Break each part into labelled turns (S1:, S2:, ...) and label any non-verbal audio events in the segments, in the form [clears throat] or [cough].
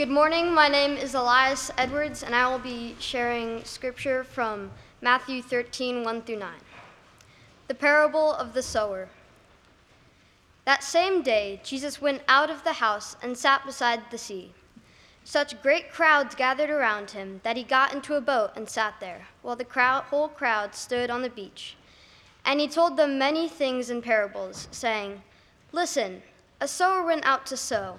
S1: Good morning. My name is Elias Edwards, and I will be sharing scripture from Matthew 13, 1 through 9. The parable of the sower. That same day, Jesus went out of the house and sat beside the sea. Such great crowds gathered around him that he got into a boat and sat there, while the crowd, whole crowd stood on the beach. And he told them many things in parables, saying, Listen, a sower went out to sow.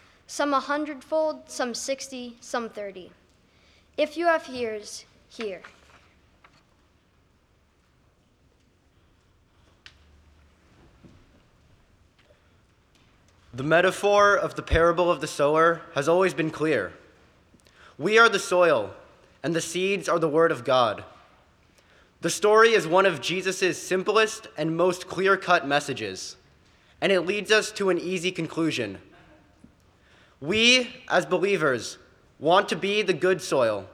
S1: some a hundredfold, some sixty, some thirty. If you have ears, hear.
S2: The metaphor of the parable of the sower has always been clear. We are the soil, and the seeds are the word of God. The story is one of Jesus' simplest and most clear cut messages, and it leads us to an easy conclusion. We, as believers, want to be the good soil,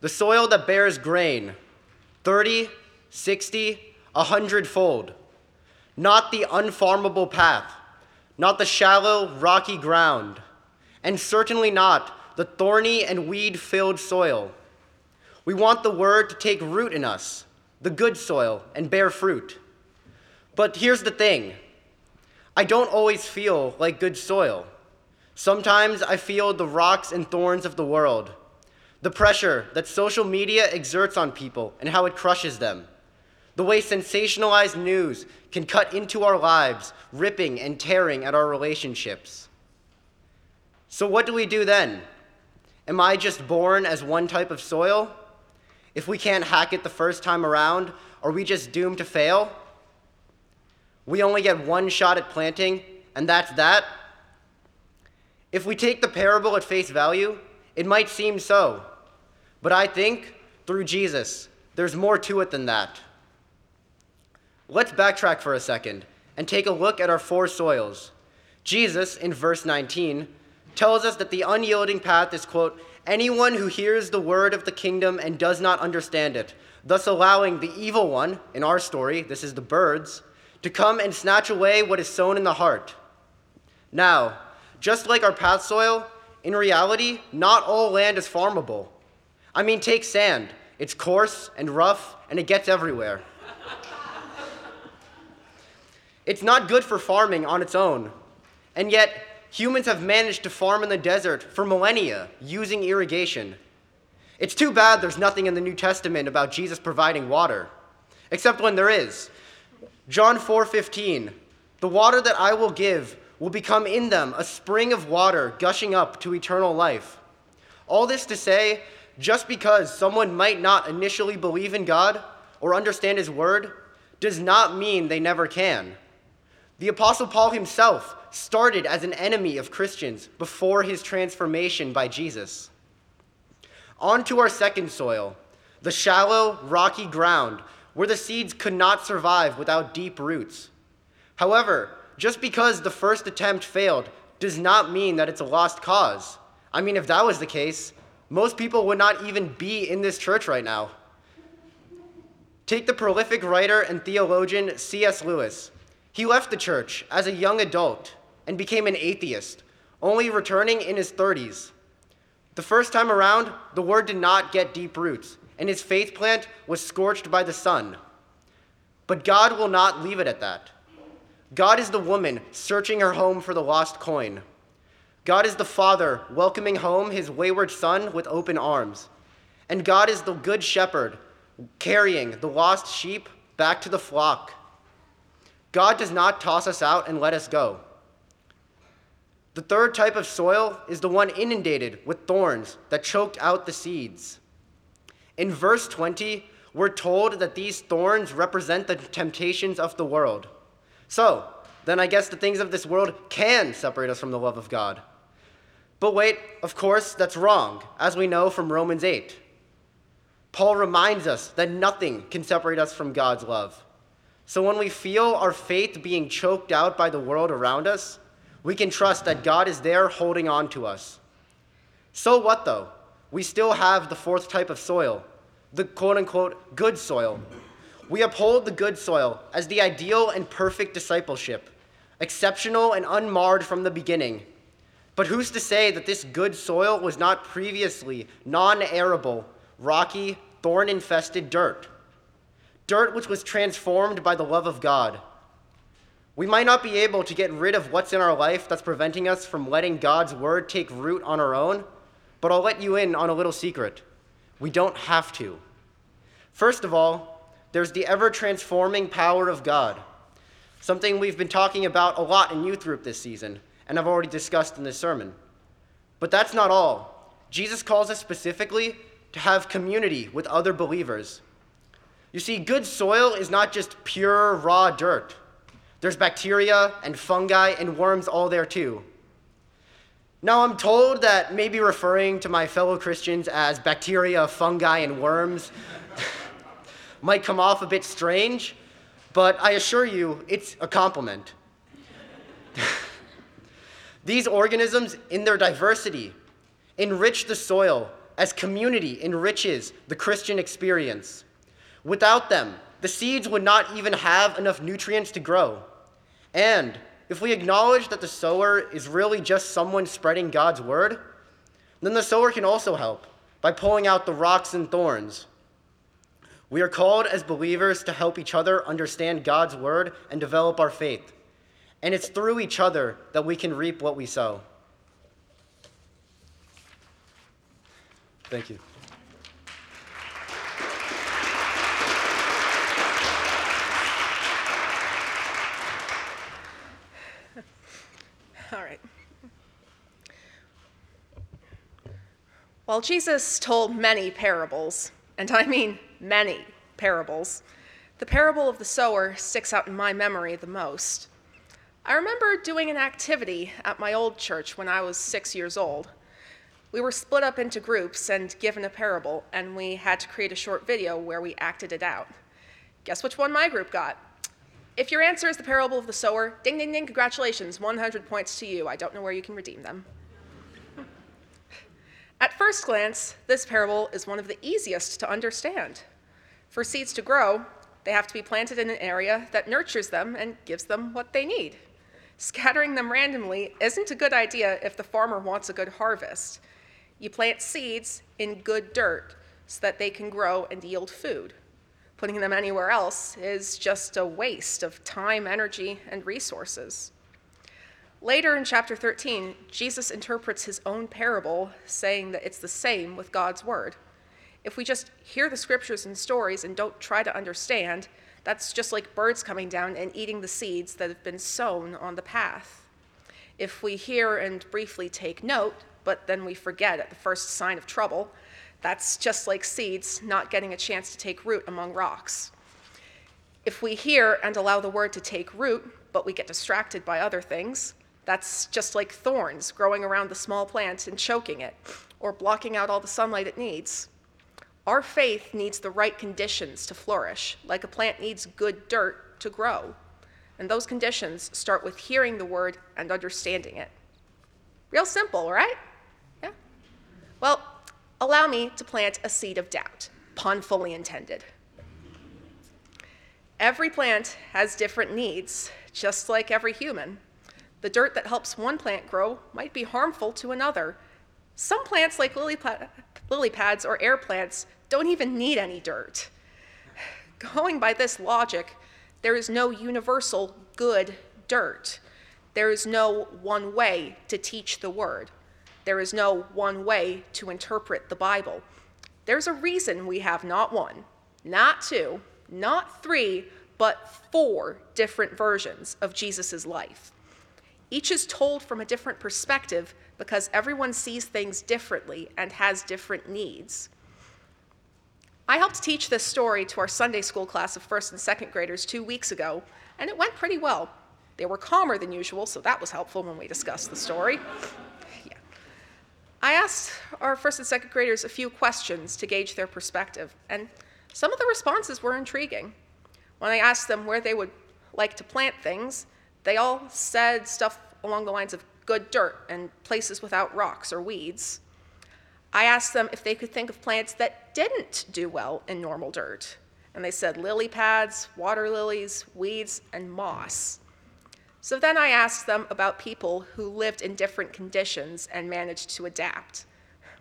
S2: the soil that bears grain 30, 60, a hundredfold, not the unfarmable path, not the shallow, rocky ground, and certainly not the thorny and weed filled soil. We want the word to take root in us, the good soil, and bear fruit. But here's the thing I don't always feel like good soil. Sometimes I feel the rocks and thorns of the world, the pressure that social media exerts on people and how it crushes them, the way sensationalized news can cut into our lives, ripping and tearing at our relationships. So, what do we do then? Am I just born as one type of soil? If we can't hack it the first time around, are we just doomed to fail? We only get one shot at planting, and that's that? If we take the parable at face value, it might seem so. But I think, through Jesus, there's more to it than that. Let's backtrack for a second and take a look at our four soils. Jesus, in verse 19, tells us that the unyielding path is, quote, anyone who hears the word of the kingdom and does not understand it, thus allowing the evil one, in our story, this is the birds, to come and snatch away what is sown in the heart. Now, just like our path soil, in reality, not all land is farmable. I mean, take sand. It's coarse and rough, and it gets everywhere. it's not good for farming on its own. And yet, humans have managed to farm in the desert for millennia using irrigation. It's too bad there's nothing in the New Testament about Jesus providing water, except when there is. John 4:15, "The water that I will give will become in them a spring of water gushing up to eternal life. All this to say, just because someone might not initially believe in God or understand His word does not mean they never can. The Apostle Paul himself started as an enemy of Christians before his transformation by Jesus. On to our second soil, the shallow, rocky ground where the seeds could not survive without deep roots. However, just because the first attempt failed does not mean that it's a lost cause. I mean, if that was the case, most people would not even be in this church right now. Take the prolific writer and theologian C.S. Lewis. He left the church as a young adult and became an atheist, only returning in his 30s. The first time around, the word did not get deep roots, and his faith plant was scorched by the sun. But God will not leave it at that. God is the woman searching her home for the lost coin. God is the father welcoming home his wayward son with open arms. And God is the good shepherd carrying the lost sheep back to the flock. God does not toss us out and let us go. The third type of soil is the one inundated with thorns that choked out the seeds. In verse 20, we're told that these thorns represent the temptations of the world. So, then I guess the things of this world can separate us from the love of God. But wait, of course, that's wrong, as we know from Romans 8. Paul reminds us that nothing can separate us from God's love. So when we feel our faith being choked out by the world around us, we can trust that God is there holding on to us. So what though? We still have the fourth type of soil, the quote unquote good soil. We uphold the good soil as the ideal and perfect discipleship, exceptional and unmarred from the beginning. But who's to say that this good soil was not previously non arable, rocky, thorn infested dirt? Dirt which was transformed by the love of God. We might not be able to get rid of what's in our life that's preventing us from letting God's word take root on our own, but I'll let you in on a little secret. We don't have to. First of all, there's the ever transforming power of God, something we've been talking about a lot in youth group this season, and I've already discussed in this sermon. But that's not all. Jesus calls us specifically to have community with other believers. You see, good soil is not just pure, raw dirt. There's bacteria and fungi and worms all there too. Now, I'm told that maybe referring to my fellow Christians as bacteria, fungi, and worms [laughs] might come off a bit strange, but I assure you it's a compliment. [laughs] These organisms, in their diversity, enrich the soil as community enriches the Christian experience. Without them, the seeds would not even have enough nutrients to grow. And if we acknowledge that the sower is really just someone spreading God's word, then the sower can also help by pulling out the rocks and thorns. We are called as believers to help each other understand God's word and develop our faith. And it's through each other that we can reap what we sow. Thank you.
S3: All right. While Jesus told many parables, and I mean many parables, the parable of the sower sticks out in my memory the most. I remember doing an activity at my old church when I was six years old. We were split up into groups and given a parable, and we had to create a short video where we acted it out. Guess which one my group got? If your answer is the parable of the sower, ding, ding, ding, congratulations, 100 points to you. I don't know where you can redeem them. At first glance, this parable is one of the easiest to understand. For seeds to grow, they have to be planted in an area that nurtures them and gives them what they need. Scattering them randomly isn't a good idea if the farmer wants a good harvest. You plant seeds in good dirt so that they can grow and yield food. Putting them anywhere else is just a waste of time, energy, and resources. Later in chapter 13, Jesus interprets his own parable, saying that it's the same with God's word. If we just hear the scriptures and stories and don't try to understand, that's just like birds coming down and eating the seeds that have been sown on the path. If we hear and briefly take note, but then we forget at the first sign of trouble, that's just like seeds not getting a chance to take root among rocks. If we hear and allow the word to take root, but we get distracted by other things, that's just like thorns growing around the small plant and choking it, or blocking out all the sunlight it needs. Our faith needs the right conditions to flourish, like a plant needs good dirt to grow. And those conditions start with hearing the word and understanding it. Real simple, right? Yeah? Well, allow me to plant a seed of doubt, pun fully intended. Every plant has different needs, just like every human. The dirt that helps one plant grow might be harmful to another. Some plants, like lily, lily pads or air plants, don't even need any dirt. Going by this logic, there is no universal good dirt. There is no one way to teach the word. There is no one way to interpret the Bible. There's a reason we have not one, not two, not three, but four different versions of Jesus' life. Each is told from a different perspective because everyone sees things differently and has different needs. I helped teach this story to our Sunday school class of first and second graders two weeks ago, and it went pretty well. They were calmer than usual, so that was helpful when we discussed the story. yeah. I asked our first and second graders a few questions to gauge their perspective, and some of the responses were intriguing. When I asked them where they would like to plant things, they all said stuff along the lines of good dirt and places without rocks or weeds. I asked them if they could think of plants that didn't do well in normal dirt, and they said lily pads, water lilies, weeds, and moss. So then I asked them about people who lived in different conditions and managed to adapt.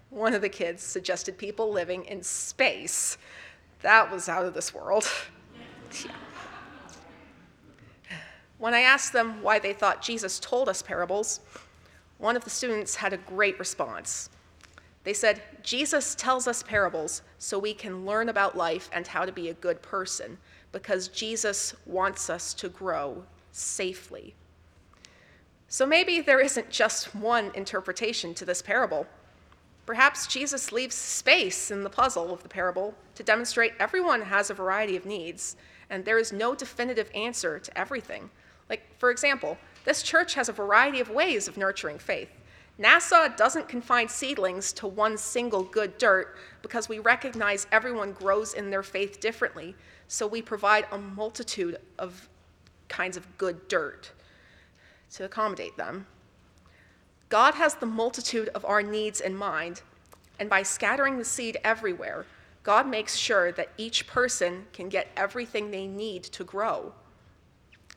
S3: One of the kids suggested people living in space. That was out of this world. [laughs] When I asked them why they thought Jesus told us parables, one of the students had a great response. They said, Jesus tells us parables so we can learn about life and how to be a good person, because Jesus wants us to grow safely. So maybe there isn't just one interpretation to this parable. Perhaps Jesus leaves space in the puzzle of the parable to demonstrate everyone has a variety of needs, and there is no definitive answer to everything. Like, for example, this church has a variety of ways of nurturing faith. Nassau doesn't confine seedlings to one single good dirt because we recognize everyone grows in their faith differently, so we provide a multitude of kinds of good dirt to accommodate them. God has the multitude of our needs in mind, and by scattering the seed everywhere, God makes sure that each person can get everything they need to grow.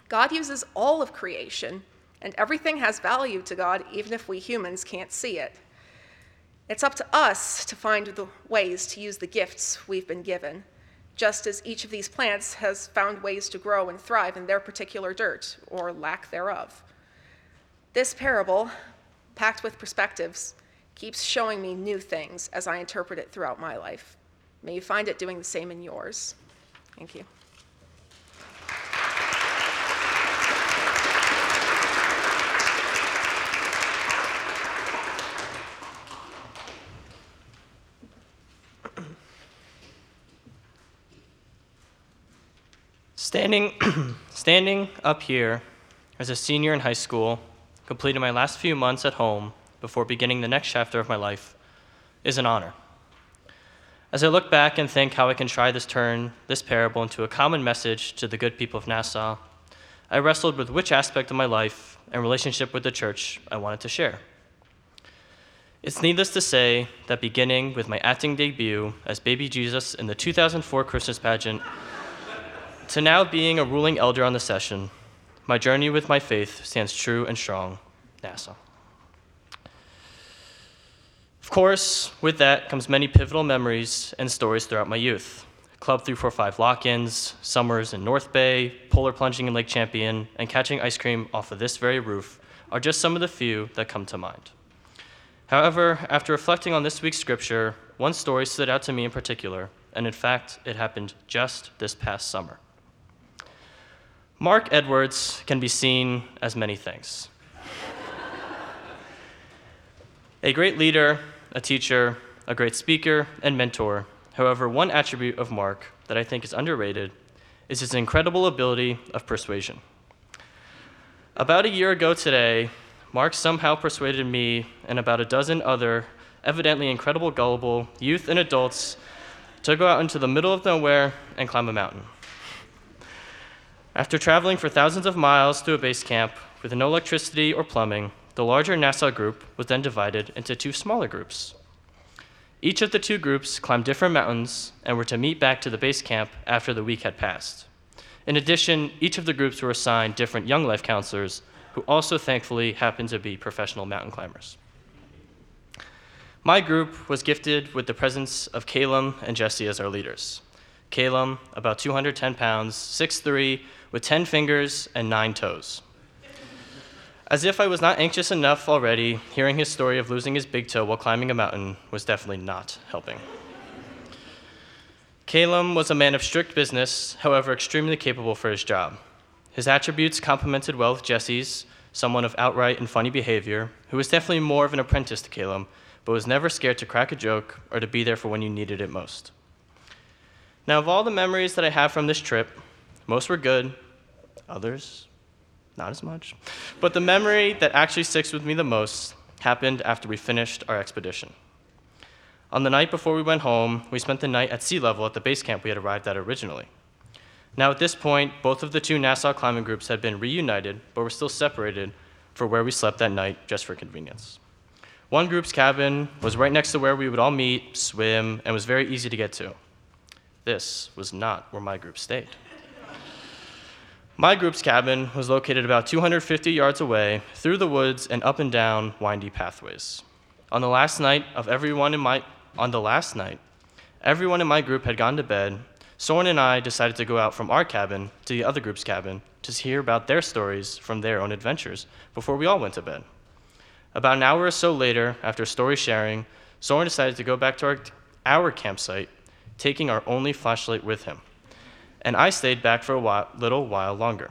S3: God uses all of creation, and everything has value to God, even if we humans can't see it. It's up to us to find the ways to use the gifts we've been given, just as each of these plants has found ways to grow and thrive in their particular dirt, or lack thereof. This parable, packed with perspectives, keeps showing me new things as I interpret it throughout my life. May you find it doing the same in yours. Thank you.
S4: Standing, [clears throat] standing up here as a senior in high school, completing my last few months at home before beginning the next chapter of my life, is an honor. As I look back and think how I can try this turn this parable into a common message to the good people of Nassau, I wrestled with which aspect of my life and relationship with the church I wanted to share. It's needless to say that beginning with my acting debut as baby Jesus in the 2004 Christmas pageant to now being a ruling elder on the session, my journey with my faith stands true and strong, Nassau. Of course, with that comes many pivotal memories and stories throughout my youth. Club 345 lock ins, summers in North Bay, polar plunging in Lake Champion, and catching ice cream off of this very roof are just some of the few that come to mind. However, after reflecting on this week's scripture, one story stood out to me in particular, and in fact, it happened just this past summer. Mark Edwards can be seen as many things a great leader, a teacher, a great speaker, and mentor. However, one attribute of Mark that I think is underrated is his incredible ability of persuasion. About a year ago today, Mark somehow persuaded me and about a dozen other, evidently incredible gullible youth and adults to go out into the middle of nowhere and climb a mountain. After traveling for thousands of miles to a base camp with no electricity or plumbing, the larger Nassau group was then divided into two smaller groups. Each of the two groups climbed different mountains and were to meet back to the base camp after the week had passed. In addition, each of the groups were assigned different young life counselors who also thankfully happened to be professional mountain climbers. My group was gifted with the presence of Calum and Jesse as our leaders. Calum, about 210 pounds, 6'3, with 10 fingers and 9 toes. As if I was not anxious enough already, hearing his story of losing his big toe while climbing a mountain was definitely not helping. Calum was a man of strict business, however, extremely capable for his job. His attributes complemented well with Jesse's, someone of outright and funny behavior, who was definitely more of an apprentice to Calum, but was never scared to crack a joke or to be there for when you needed it most. Now, of all the memories that I have from this trip, most were good, others not as much. But the memory that actually sticks with me the most happened after we finished our expedition. On the night before we went home, we spent the night at sea level at the base camp we had arrived at originally. Now, at this point, both of the two Nassau climbing groups had been reunited, but were still separated for where we slept that night just for convenience. One group's cabin was right next to where we would all meet, swim, and was very easy to get to. This was not where my group stayed. My group's cabin was located about 250 yards away through the woods and up and down windy pathways. On the last night of everyone in my on the last night, everyone in my group had gone to bed. Soren and I decided to go out from our cabin to the other group's cabin to hear about their stories from their own adventures before we all went to bed. About an hour or so later, after story sharing, Soren decided to go back to our, our campsite, taking our only flashlight with him and I stayed back for a while, little while longer.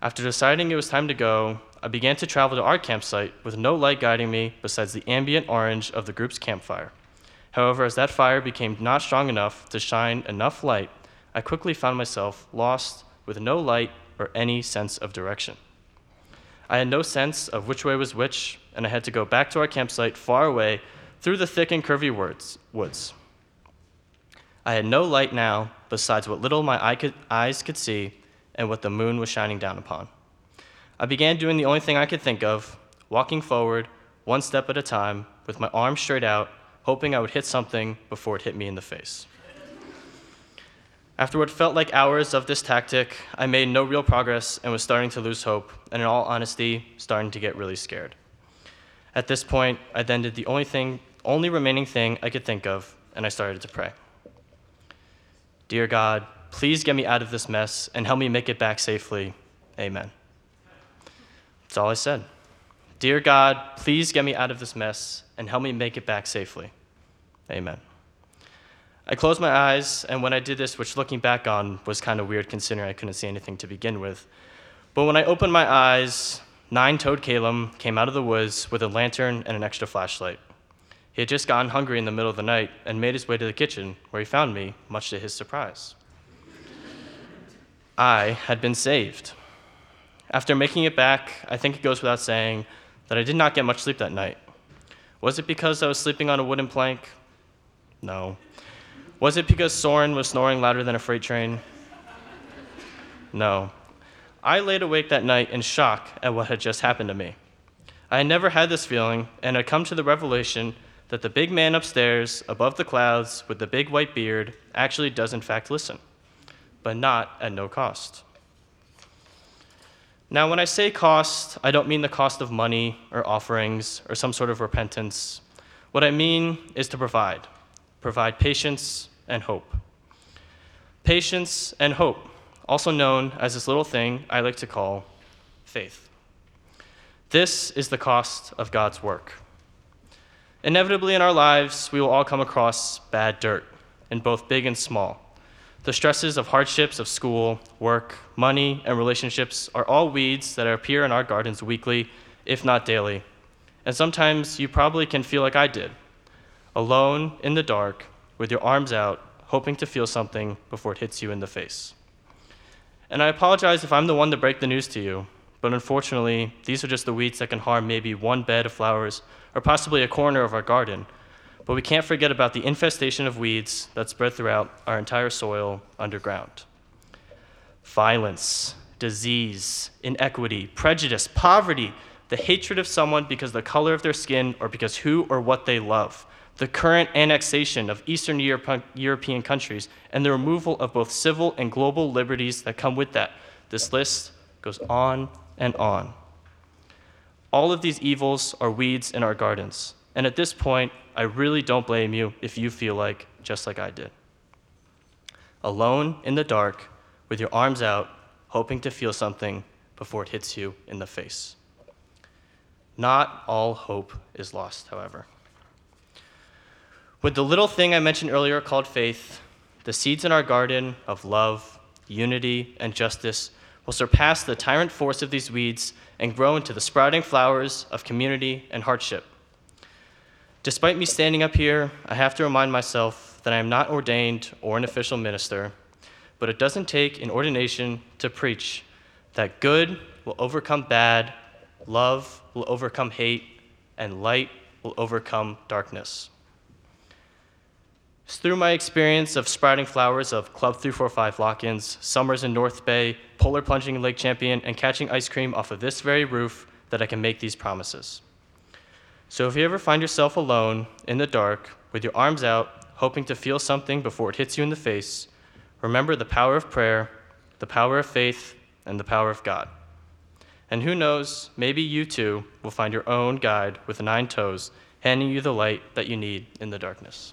S4: After deciding it was time to go, I began to travel to our campsite with no light guiding me besides the ambient orange of the group's campfire. However, as that fire became not strong enough to shine enough light, I quickly found myself lost with no light or any sense of direction. I had no sense of which way was which, and I had to go back to our campsite far away through the thick and curvy woods. I had no light now besides what little my eye could, eyes could see and what the moon was shining down upon. I began doing the only thing I could think of, walking forward, one step at a time, with my arms straight out, hoping I would hit something before it hit me in the face. After what felt like hours of this tactic, I made no real progress and was starting to lose hope, and in all honesty, starting to get really scared. At this point, I then did the only thing, only remaining thing I could think of, and I started to pray. Dear God, please get me out of this mess and help me make it back safely. Amen. That's all I said. Dear God, please get me out of this mess and help me make it back safely. Amen. I closed my eyes, and when I did this, which looking back on was kind of weird considering I couldn't see anything to begin with, but when I opened my eyes, nine toed Caleb came out of the woods with a lantern and an extra flashlight. He had just gotten hungry in the middle of the night and made his way to the kitchen, where he found me, much to his surprise. I had been saved. After making it back, I think it goes without saying that I did not get much sleep that night. Was it because I was sleeping on a wooden plank? No. Was it because Soren was snoring louder than a freight train? No. I laid awake that night in shock at what had just happened to me. I had never had this feeling and had come to the revelation that the big man upstairs, above the clouds, with the big white beard, actually does in fact listen, but not at no cost. Now, when I say cost, I don't mean the cost of money or offerings or some sort of repentance. What I mean is to provide, provide patience and hope. Patience and hope, also known as this little thing I like to call faith. This is the cost of God's work. Inevitably, in our lives, we will all come across bad dirt, in both big and small. The stresses of hardships of school, work, money, and relationships are all weeds that appear in our gardens weekly, if not daily. And sometimes you probably can feel like I did alone in the dark, with your arms out, hoping to feel something before it hits you in the face. And I apologize if I'm the one to break the news to you, but unfortunately, these are just the weeds that can harm maybe one bed of flowers or possibly a corner of our garden. But we can't forget about the infestation of weeds that spread throughout our entire soil underground. Violence, disease, inequity, prejudice, poverty, the hatred of someone because the color of their skin or because who or what they love, the current annexation of Eastern Europe- European countries, and the removal of both civil and global liberties that come with that. This list goes on and on. All of these evils are weeds in our gardens. And at this point, I really don't blame you if you feel like just like I did. Alone in the dark, with your arms out, hoping to feel something before it hits you in the face. Not all hope is lost, however. With the little thing I mentioned earlier called faith, the seeds in our garden of love, unity, and justice will surpass the tyrant force of these weeds and grow into the sprouting flowers of community and hardship. Despite me standing up here, I have to remind myself that I am not ordained or an official minister, but it doesn't take an ordination to preach that good will overcome bad, love will overcome hate, and light will overcome darkness. It's through my experience of sprouting flowers of Club 345 lock ins, summers in North Bay, polar plunging in Lake Champion, and catching ice cream off of this very roof that I can make these promises. So if you ever find yourself alone in the dark with your arms out, hoping to feel something before it hits you in the face, remember the power of prayer, the power of faith, and the power of God. And who knows, maybe you too will find your own guide with nine toes, handing you the light that you need in the darkness.